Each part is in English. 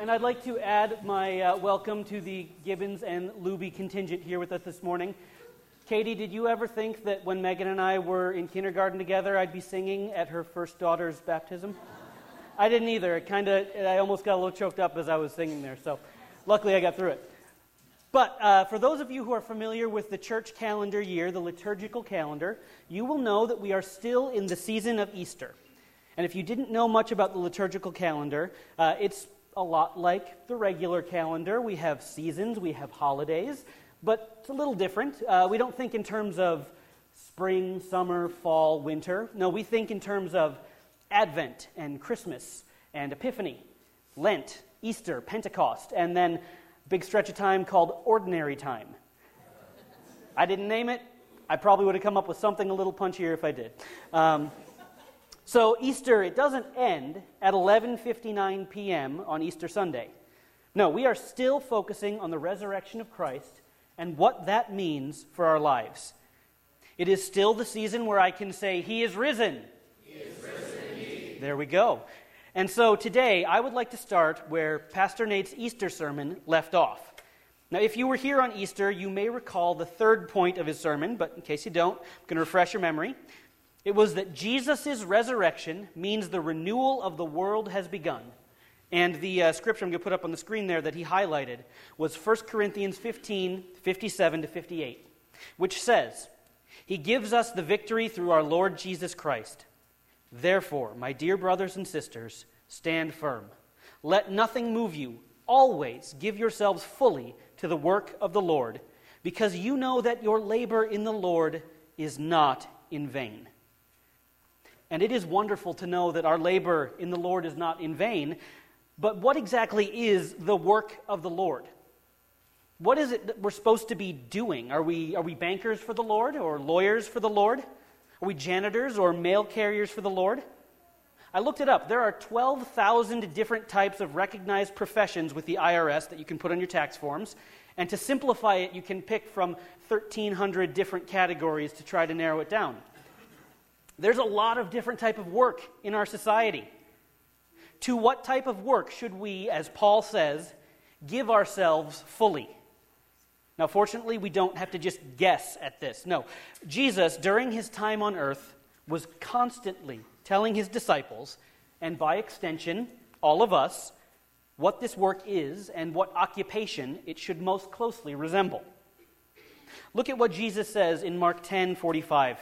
And I'd like to add my uh, welcome to the Gibbons and Luby contingent here with us this morning. Katie, did you ever think that when Megan and I were in kindergarten together, I'd be singing at her first daughter's baptism? I didn't either. It kind of, I almost got a little choked up as I was singing there. So, luckily, I got through it. But uh, for those of you who are familiar with the church calendar year, the liturgical calendar, you will know that we are still in the season of Easter. And if you didn't know much about the liturgical calendar, uh, it's a lot like the regular calendar. We have seasons, we have holidays, but it's a little different. Uh, we don't think in terms of spring, summer, fall, winter. No, we think in terms of Advent and Christmas and Epiphany, Lent, Easter, Pentecost, and then big stretch of time called ordinary time. I didn't name it. I probably would have come up with something a little punchier if I did. Um, so Easter, it doesn't end at 11:59 p.m. on Easter Sunday. No, we are still focusing on the resurrection of Christ and what that means for our lives. It is still the season where I can say, He is risen. He is risen there we go. And so today, I would like to start where Pastor Nate's Easter sermon left off. Now, if you were here on Easter, you may recall the third point of his sermon, but in case you don't, I'm going to refresh your memory. It was that Jesus' resurrection means the renewal of the world has begun. And the uh, scripture I'm going to put up on the screen there that he highlighted was 1 Corinthians 15 57 to 58, which says, He gives us the victory through our Lord Jesus Christ. Therefore, my dear brothers and sisters, stand firm. Let nothing move you. Always give yourselves fully to the work of the Lord, because you know that your labor in the Lord is not in vain. And it is wonderful to know that our labor in the Lord is not in vain. But what exactly is the work of the Lord? What is it that we're supposed to be doing? Are we, are we bankers for the Lord or lawyers for the Lord? Are we janitors or mail carriers for the Lord? I looked it up. There are 12,000 different types of recognized professions with the IRS that you can put on your tax forms. And to simplify it, you can pick from 1,300 different categories to try to narrow it down. There's a lot of different type of work in our society. To what type of work should we, as Paul says, give ourselves fully? Now, fortunately, we don't have to just guess at this. No. Jesus, during his time on earth, was constantly telling his disciples, and by extension, all of us, what this work is and what occupation it should most closely resemble. Look at what Jesus says in Mark 10 45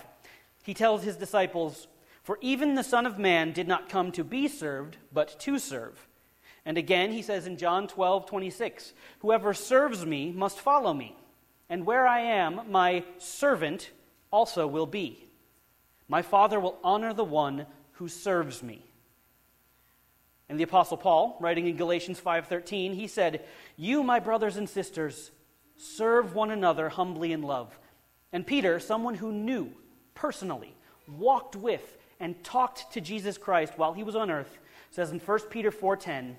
he tells his disciples, For even the Son of Man did not come to be served, but to serve. And again, he says in John 12, 26, Whoever serves me must follow me, and where I am, my servant also will be. My Father will honor the one who serves me. And the apostle Paul, writing in Galatians 5:13, he said, "You, my brothers and sisters, serve one another humbly in love." And Peter, someone who knew personally walked with and talked to Jesus Christ while he was on earth says in 1 Peter 4:10,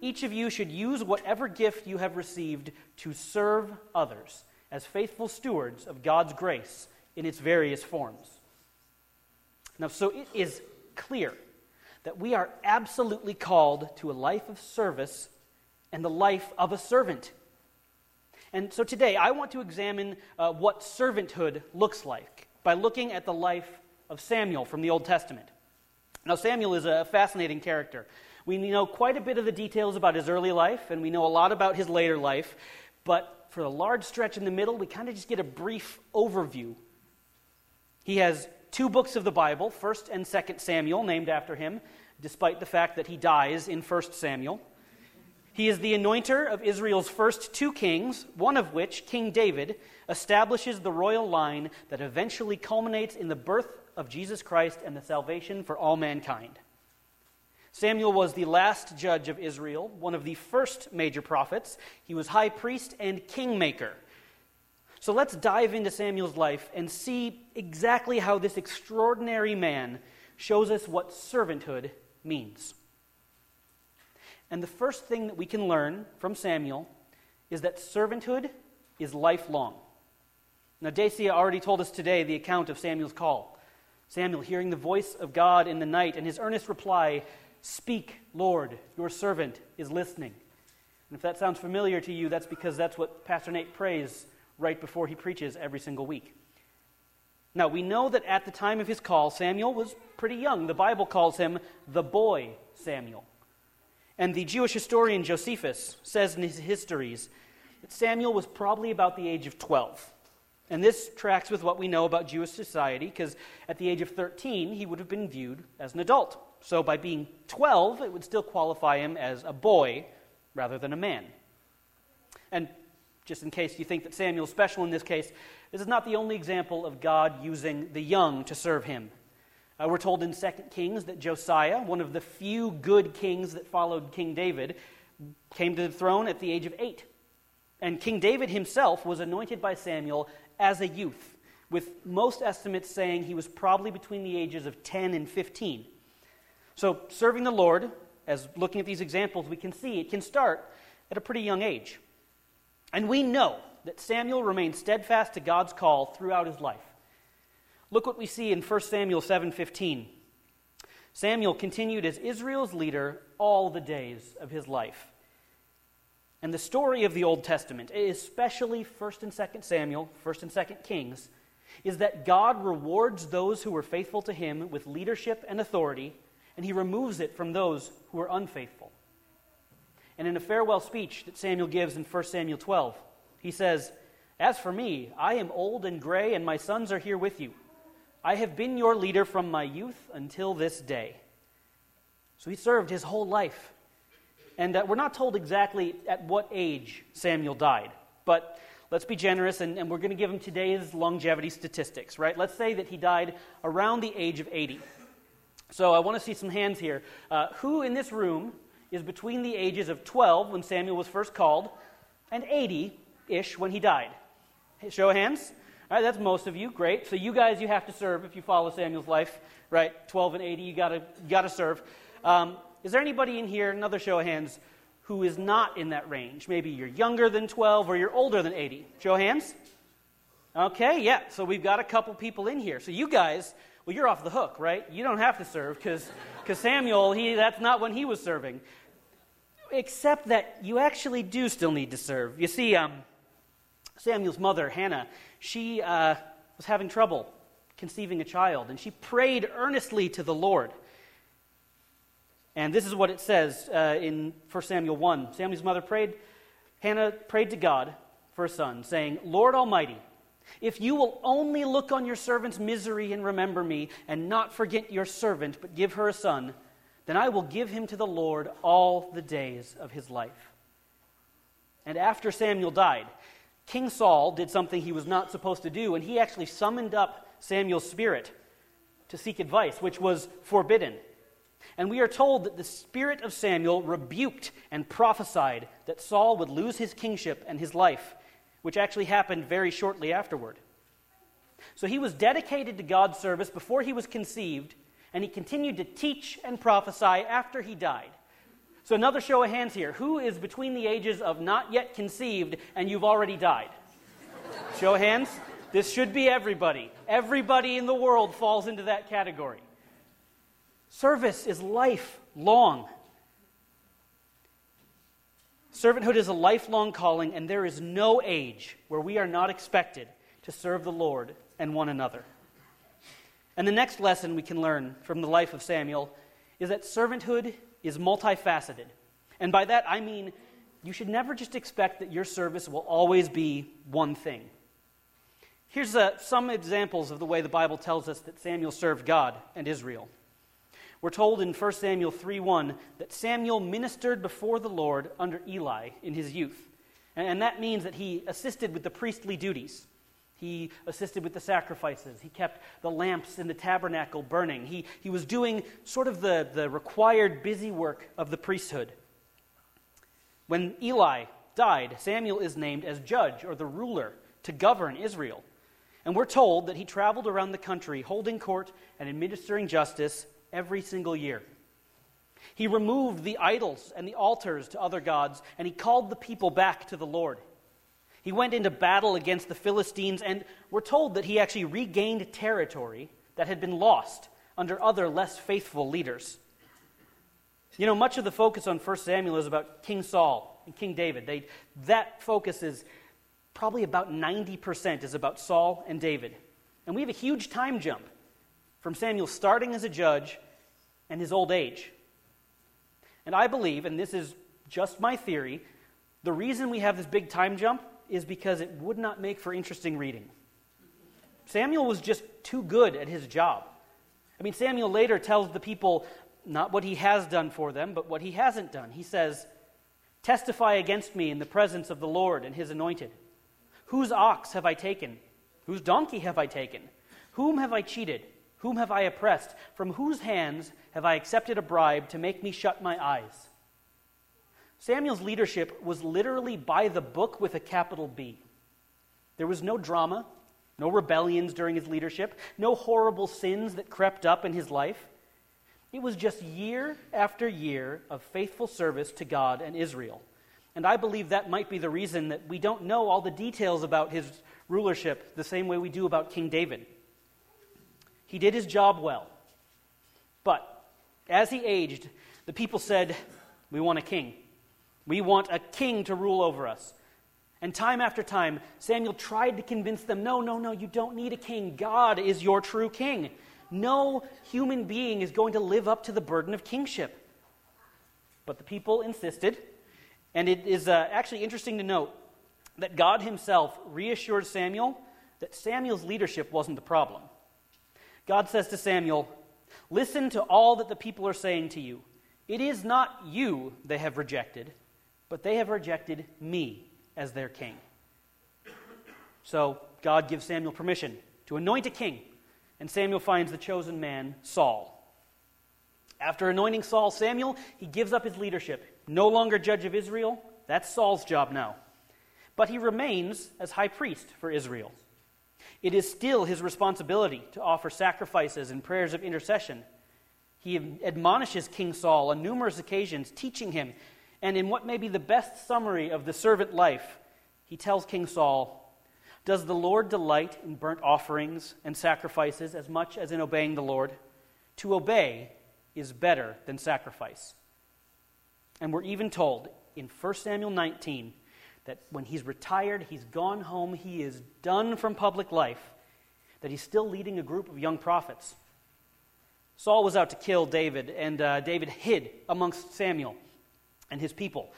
each of you should use whatever gift you have received to serve others as faithful stewards of God's grace in its various forms. Now, so it is clear that we are absolutely called to a life of service and the life of a servant. And so today I want to examine uh, what servanthood looks like by looking at the life of Samuel from the Old Testament. Now, Samuel is a fascinating character. We know quite a bit of the details about his early life, and we know a lot about his later life, but for the large stretch in the middle, we kind of just get a brief overview. He has two books of the Bible, 1st and 2nd Samuel, named after him, despite the fact that he dies in 1st Samuel. He is the anointer of Israel's first two kings, one of which, King David, establishes the royal line that eventually culminates in the birth of Jesus Christ and the salvation for all mankind. Samuel was the last judge of Israel, one of the first major prophets. He was high priest and kingmaker. So let's dive into Samuel's life and see exactly how this extraordinary man shows us what servanthood means. And the first thing that we can learn from Samuel is that servanthood is lifelong. Now, Dacia already told us today the account of Samuel's call. Samuel hearing the voice of God in the night and his earnest reply, Speak, Lord, your servant is listening. And if that sounds familiar to you, that's because that's what Pastor Nate prays right before he preaches every single week. Now, we know that at the time of his call, Samuel was pretty young. The Bible calls him the boy Samuel. And the Jewish historian Josephus says in his histories that Samuel was probably about the age of 12. And this tracks with what we know about Jewish society, because at the age of 13, he would have been viewed as an adult. So by being 12, it would still qualify him as a boy rather than a man. And just in case you think that Samuel's special in this case, this is not the only example of God using the young to serve him. Uh, we're told in 2 Kings that Josiah, one of the few good kings that followed King David, came to the throne at the age of eight. And King David himself was anointed by Samuel as a youth, with most estimates saying he was probably between the ages of 10 and 15. So, serving the Lord, as looking at these examples, we can see it can start at a pretty young age. And we know that Samuel remained steadfast to God's call throughout his life. Look what we see in 1 Samuel 7:15. Samuel continued as Israel's leader all the days of his life. And the story of the Old Testament, especially 1st and 2nd Samuel, 1st and 2nd Kings, is that God rewards those who are faithful to him with leadership and authority, and he removes it from those who are unfaithful. And in a farewell speech that Samuel gives in 1 Samuel 12, he says, As for me, I am old and gray, and my sons are here with you. I have been your leader from my youth until this day. So he served his whole life. And uh, we're not told exactly at what age Samuel died, but let's be generous and, and we're going to give him today's longevity statistics, right? Let's say that he died around the age of 80. So I want to see some hands here. Uh, who in this room is between the ages of 12 when Samuel was first called and 80 ish when he died? Show of hands. All right, that's most of you. Great. So you guys, you have to serve if you follow Samuel's life, right? 12 and 80, you gotta, you gotta serve. Um, is there anybody in here, another show of hands, who is not in that range? Maybe you're younger than 12 or you're older than 80. Show of hands. Okay, yeah. So we've got a couple people in here. So you guys, well, you're off the hook, right? You don't have to serve because cause Samuel, he, that's not when he was serving. Except that you actually do still need to serve. You see, um, Samuel's mother, Hannah, she uh, was having trouble conceiving a child, and she prayed earnestly to the Lord. And this is what it says uh, in 1 Samuel 1. Samuel's mother prayed, Hannah prayed to God for a son, saying, Lord Almighty, if you will only look on your servant's misery and remember me, and not forget your servant, but give her a son, then I will give him to the Lord all the days of his life. And after Samuel died, King Saul did something he was not supposed to do, and he actually summoned up Samuel's spirit to seek advice, which was forbidden. And we are told that the spirit of Samuel rebuked and prophesied that Saul would lose his kingship and his life, which actually happened very shortly afterward. So he was dedicated to God's service before he was conceived, and he continued to teach and prophesy after he died. So, another show of hands here. Who is between the ages of not yet conceived and you've already died? show of hands. This should be everybody. Everybody in the world falls into that category. Service is lifelong. Servanthood is a lifelong calling, and there is no age where we are not expected to serve the Lord and one another. And the next lesson we can learn from the life of Samuel is that servanthood is multifaceted. And by that, I mean you should never just expect that your service will always be one thing. Here's uh, some examples of the way the Bible tells us that Samuel served God and Israel. We're told in 1 Samuel 3:1 that Samuel ministered before the Lord under Eli in his youth. And that means that he assisted with the priestly duties. He assisted with the sacrifices. He kept the lamps in the tabernacle burning. He, he was doing sort of the, the required busy work of the priesthood. When Eli died, Samuel is named as judge or the ruler to govern Israel. And we're told that he traveled around the country holding court and administering justice every single year. He removed the idols and the altars to other gods, and he called the people back to the Lord. He went into battle against the Philistines, and we're told that he actually regained territory that had been lost under other less faithful leaders. You know, much of the focus on 1 Samuel is about King Saul and King David. They, that focus is probably about 90% is about Saul and David. And we have a huge time jump from Samuel starting as a judge and his old age. And I believe, and this is just my theory, the reason we have this big time jump is because it would not make for interesting reading. Samuel was just too good at his job. I mean, Samuel later tells the people not what he has done for them, but what he hasn't done. He says, Testify against me in the presence of the Lord and his anointed. Whose ox have I taken? Whose donkey have I taken? Whom have I cheated? Whom have I oppressed? From whose hands have I accepted a bribe to make me shut my eyes? Samuel's leadership was literally by the book with a capital B. There was no drama, no rebellions during his leadership, no horrible sins that crept up in his life. It was just year after year of faithful service to God and Israel. And I believe that might be the reason that we don't know all the details about his rulership the same way we do about King David. He did his job well. But as he aged, the people said, We want a king. We want a king to rule over us. And time after time, Samuel tried to convince them no, no, no, you don't need a king. God is your true king. No human being is going to live up to the burden of kingship. But the people insisted. And it is uh, actually interesting to note that God himself reassured Samuel that Samuel's leadership wasn't the problem. God says to Samuel, Listen to all that the people are saying to you. It is not you they have rejected but they have rejected me as their king. So God gives Samuel permission to anoint a king, and Samuel finds the chosen man, Saul. After anointing Saul, Samuel, he gives up his leadership. No longer judge of Israel, that's Saul's job now. But he remains as high priest for Israel. It is still his responsibility to offer sacrifices and prayers of intercession. He admonishes King Saul on numerous occasions, teaching him and in what may be the best summary of the servant life, he tells King Saul, Does the Lord delight in burnt offerings and sacrifices as much as in obeying the Lord? To obey is better than sacrifice. And we're even told in 1 Samuel 19 that when he's retired, he's gone home, he is done from public life, that he's still leading a group of young prophets. Saul was out to kill David, and uh, David hid amongst Samuel and his people.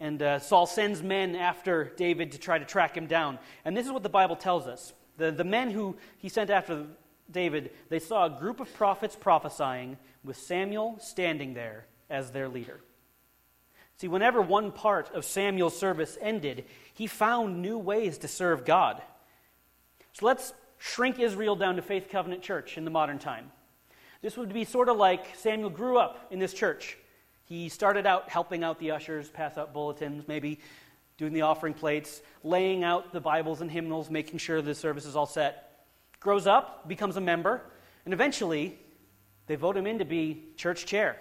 And uh, Saul sends men after David to try to track him down. And this is what the Bible tells us. The, the men who he sent after David, they saw a group of prophets prophesying with Samuel standing there as their leader. See, whenever one part of Samuel's service ended, he found new ways to serve God. So let's shrink Israel down to Faith Covenant Church in the modern time. This would be sort of like Samuel grew up in this church. He started out helping out the ushers, pass out bulletins, maybe doing the offering plates, laying out the Bibles and hymnals, making sure the service is all set. Grows up, becomes a member, and eventually they vote him in to be church chair.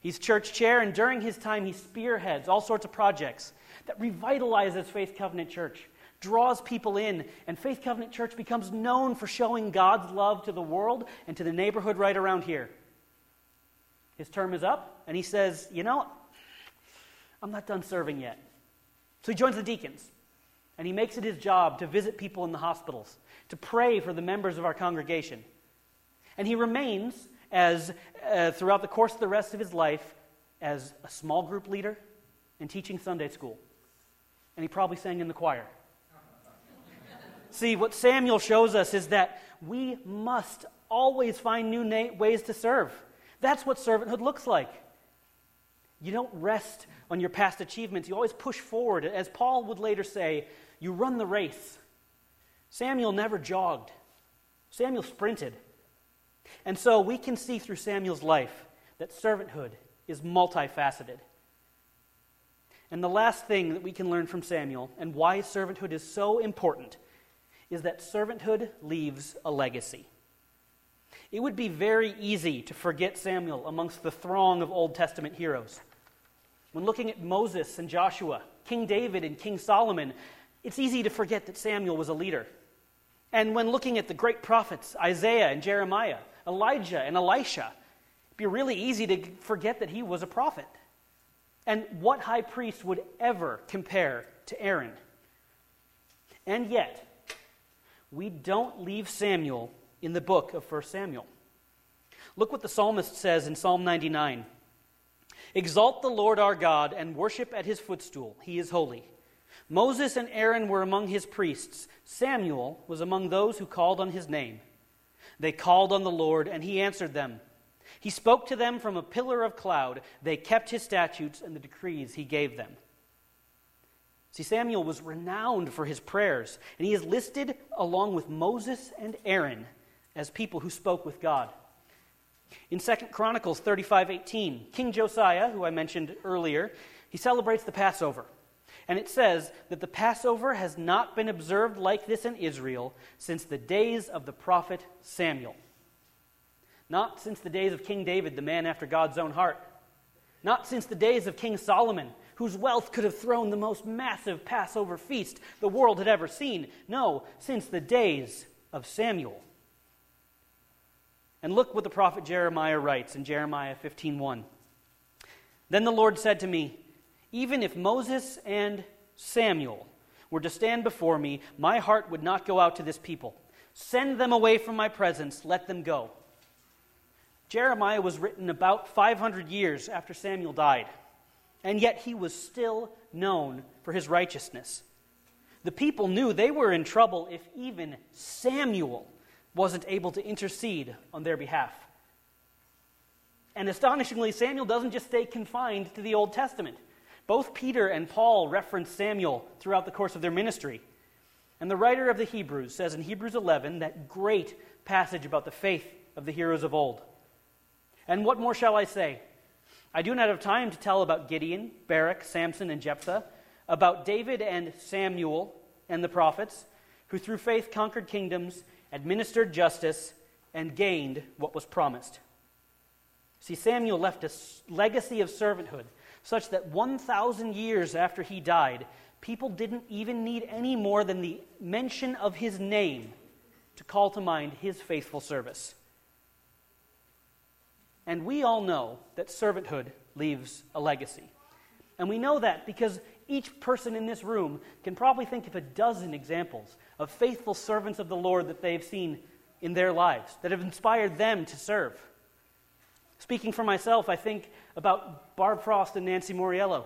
He's church chair, and during his time, he spearheads all sorts of projects that revitalizes Faith Covenant Church, draws people in, and Faith Covenant Church becomes known for showing God's love to the world and to the neighborhood right around here. His term is up, and he says, You know, I'm not done serving yet. So he joins the deacons, and he makes it his job to visit people in the hospitals, to pray for the members of our congregation. And he remains as, uh, throughout the course of the rest of his life, as a small group leader and teaching Sunday school. And he probably sang in the choir. See, what Samuel shows us is that we must always find new na- ways to serve. That's what servanthood looks like. You don't rest on your past achievements, you always push forward. As Paul would later say, you run the race. Samuel never jogged, Samuel sprinted. And so we can see through Samuel's life that servanthood is multifaceted. And the last thing that we can learn from Samuel and why servanthood is so important is that servanthood leaves a legacy. It would be very easy to forget Samuel amongst the throng of Old Testament heroes. When looking at Moses and Joshua, King David and King Solomon, it's easy to forget that Samuel was a leader. And when looking at the great prophets, Isaiah and Jeremiah, Elijah and Elisha, It'd be really easy to forget that he was a prophet. And what high priest would ever compare to Aaron? And yet, we don't leave Samuel in the book of 1 Samuel. Look what the psalmist says in Psalm 99 Exalt the Lord our God and worship at his footstool. He is holy. Moses and Aaron were among his priests. Samuel was among those who called on his name. They called on the Lord, and he answered them. He spoke to them from a pillar of cloud. They kept his statutes and the decrees he gave them. See, Samuel was renowned for his prayers, and he is listed along with Moses and Aaron as people who spoke with God. In 2 Chronicles 35:18, King Josiah, who I mentioned earlier, he celebrates the Passover. And it says that the Passover has not been observed like this in Israel since the days of the prophet Samuel. Not since the days of King David, the man after God's own heart. Not since the days of King Solomon, whose wealth could have thrown the most massive Passover feast the world had ever seen. No, since the days of Samuel. And look what the prophet Jeremiah writes in Jeremiah 15:1. Then the Lord said to me, even if Moses and Samuel were to stand before me, my heart would not go out to this people. Send them away from my presence, let them go. Jeremiah was written about 500 years after Samuel died, and yet he was still known for his righteousness. The people knew they were in trouble if even Samuel wasn't able to intercede on their behalf. And astonishingly, Samuel doesn't just stay confined to the Old Testament. Both Peter and Paul reference Samuel throughout the course of their ministry. And the writer of the Hebrews says in Hebrews 11 that great passage about the faith of the heroes of old. And what more shall I say? I do not have time to tell about Gideon, Barak, Samson, and Jephthah, about David and Samuel and the prophets, who through faith conquered kingdoms, administered justice, and gained what was promised. See, Samuel left a legacy of servanthood such that 1,000 years after he died, people didn't even need any more than the mention of his name to call to mind his faithful service. And we all know that servanthood leaves a legacy. And we know that because each person in this room can probably think of a dozen examples of faithful servants of the Lord that they've seen in their lives, that have inspired them to serve. Speaking for myself, I think about Barb Frost and Nancy Moriello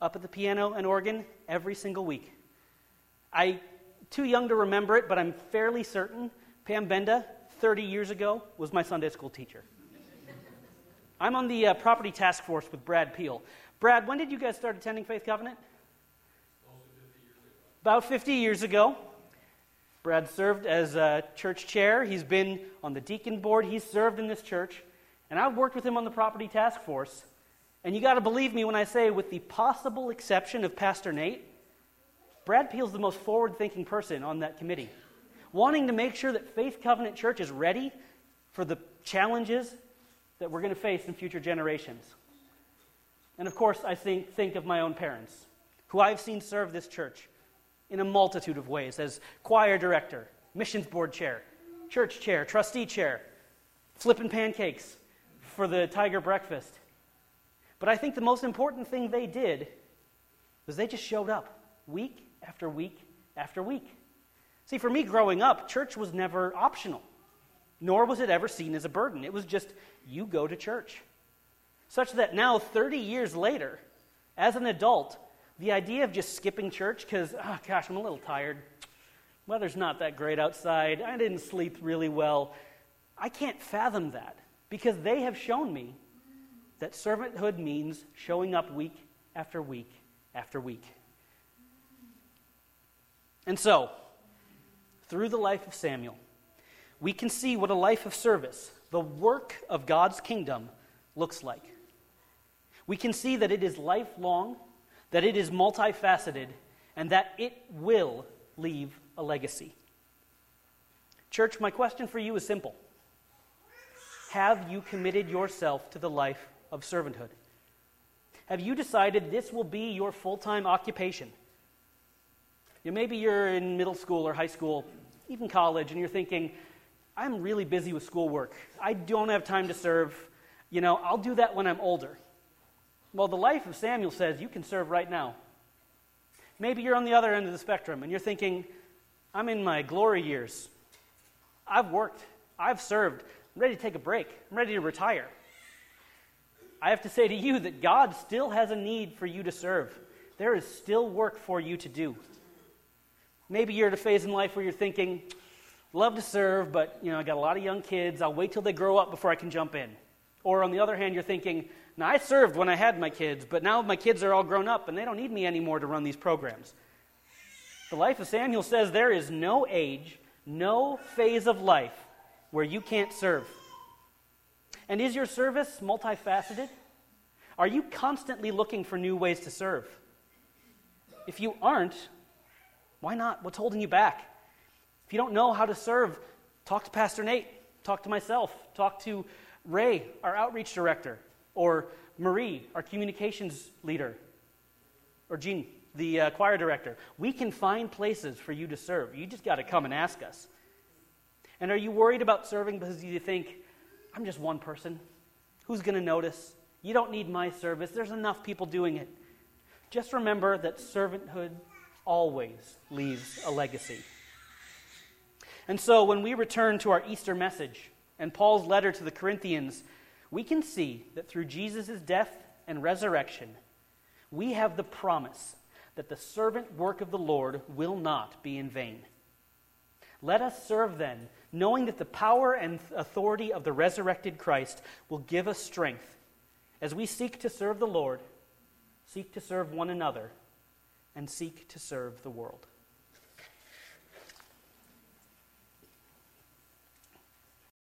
up at the piano and organ every single week. I too young to remember it, but I'm fairly certain Pam Benda, 30 years ago, was my Sunday school teacher. I'm on the uh, property task force with Brad Peel. Brad, when did you guys start attending Faith Covenant? About 50 years ago. Brad served as a church chair. He's been on the deacon board. He's served in this church. And I've worked with him on the property task force. And you got to believe me when I say, with the possible exception of Pastor Nate, Brad Peel's the most forward thinking person on that committee, wanting to make sure that Faith Covenant Church is ready for the challenges that we're going to face in future generations. And of course, I think, think of my own parents, who I've seen serve this church in a multitude of ways as choir director, missions board chair, church chair, trustee chair, flipping pancakes, for the tiger breakfast. But I think the most important thing they did was they just showed up week after week after week. See, for me growing up, church was never optional, nor was it ever seen as a burden. It was just, you go to church. Such that now, 30 years later, as an adult, the idea of just skipping church because, oh ah, gosh, I'm a little tired. Weather's not that great outside. I didn't sleep really well. I can't fathom that because they have shown me that servanthood means showing up week after week after week. And so, through the life of Samuel, we can see what a life of service, the work of God's kingdom, looks like. We can see that it is lifelong, that it is multifaceted, and that it will leave a legacy. Church, my question for you is simple have you committed yourself to the life of servanthood? Have you decided this will be your full time occupation? Maybe you're in middle school or high school, even college, and you're thinking, I'm really busy with schoolwork. I don't have time to serve. you know, I'll do that when I'm older. Well, the life of Samuel says you can serve right now. Maybe you're on the other end of the spectrum and you're thinking, I'm in my glory years. I've worked, I've served, I'm ready to take a break, I'm ready to retire. I have to say to you that God still has a need for you to serve. There is still work for you to do. Maybe you're at a phase in life where you're thinking, love to serve, but you know, I got a lot of young kids. I'll wait till they grow up before I can jump in. Or on the other hand, you're thinking, now I served when I had my kids, but now my kids are all grown up and they don't need me anymore to run these programs. The life of Samuel says there is no age, no phase of life where you can't serve. And is your service multifaceted? Are you constantly looking for new ways to serve? If you aren't, why not? What's holding you back? If you don't know how to serve, talk to Pastor Nate, talk to myself, talk to Ray, our outreach director, or Marie, our communications leader, or Jean, the uh, choir director. We can find places for you to serve. You just got to come and ask us. And are you worried about serving because you think, I'm just one person? Who's going to notice? You don't need my service. There's enough people doing it. Just remember that servanthood always leaves a legacy. And so when we return to our Easter message and Paul's letter to the Corinthians, we can see that through Jesus' death and resurrection, we have the promise that the servant work of the Lord will not be in vain. Let us serve then, knowing that the power and authority of the resurrected Christ will give us strength as we seek to serve the Lord, seek to serve one another, and seek to serve the world.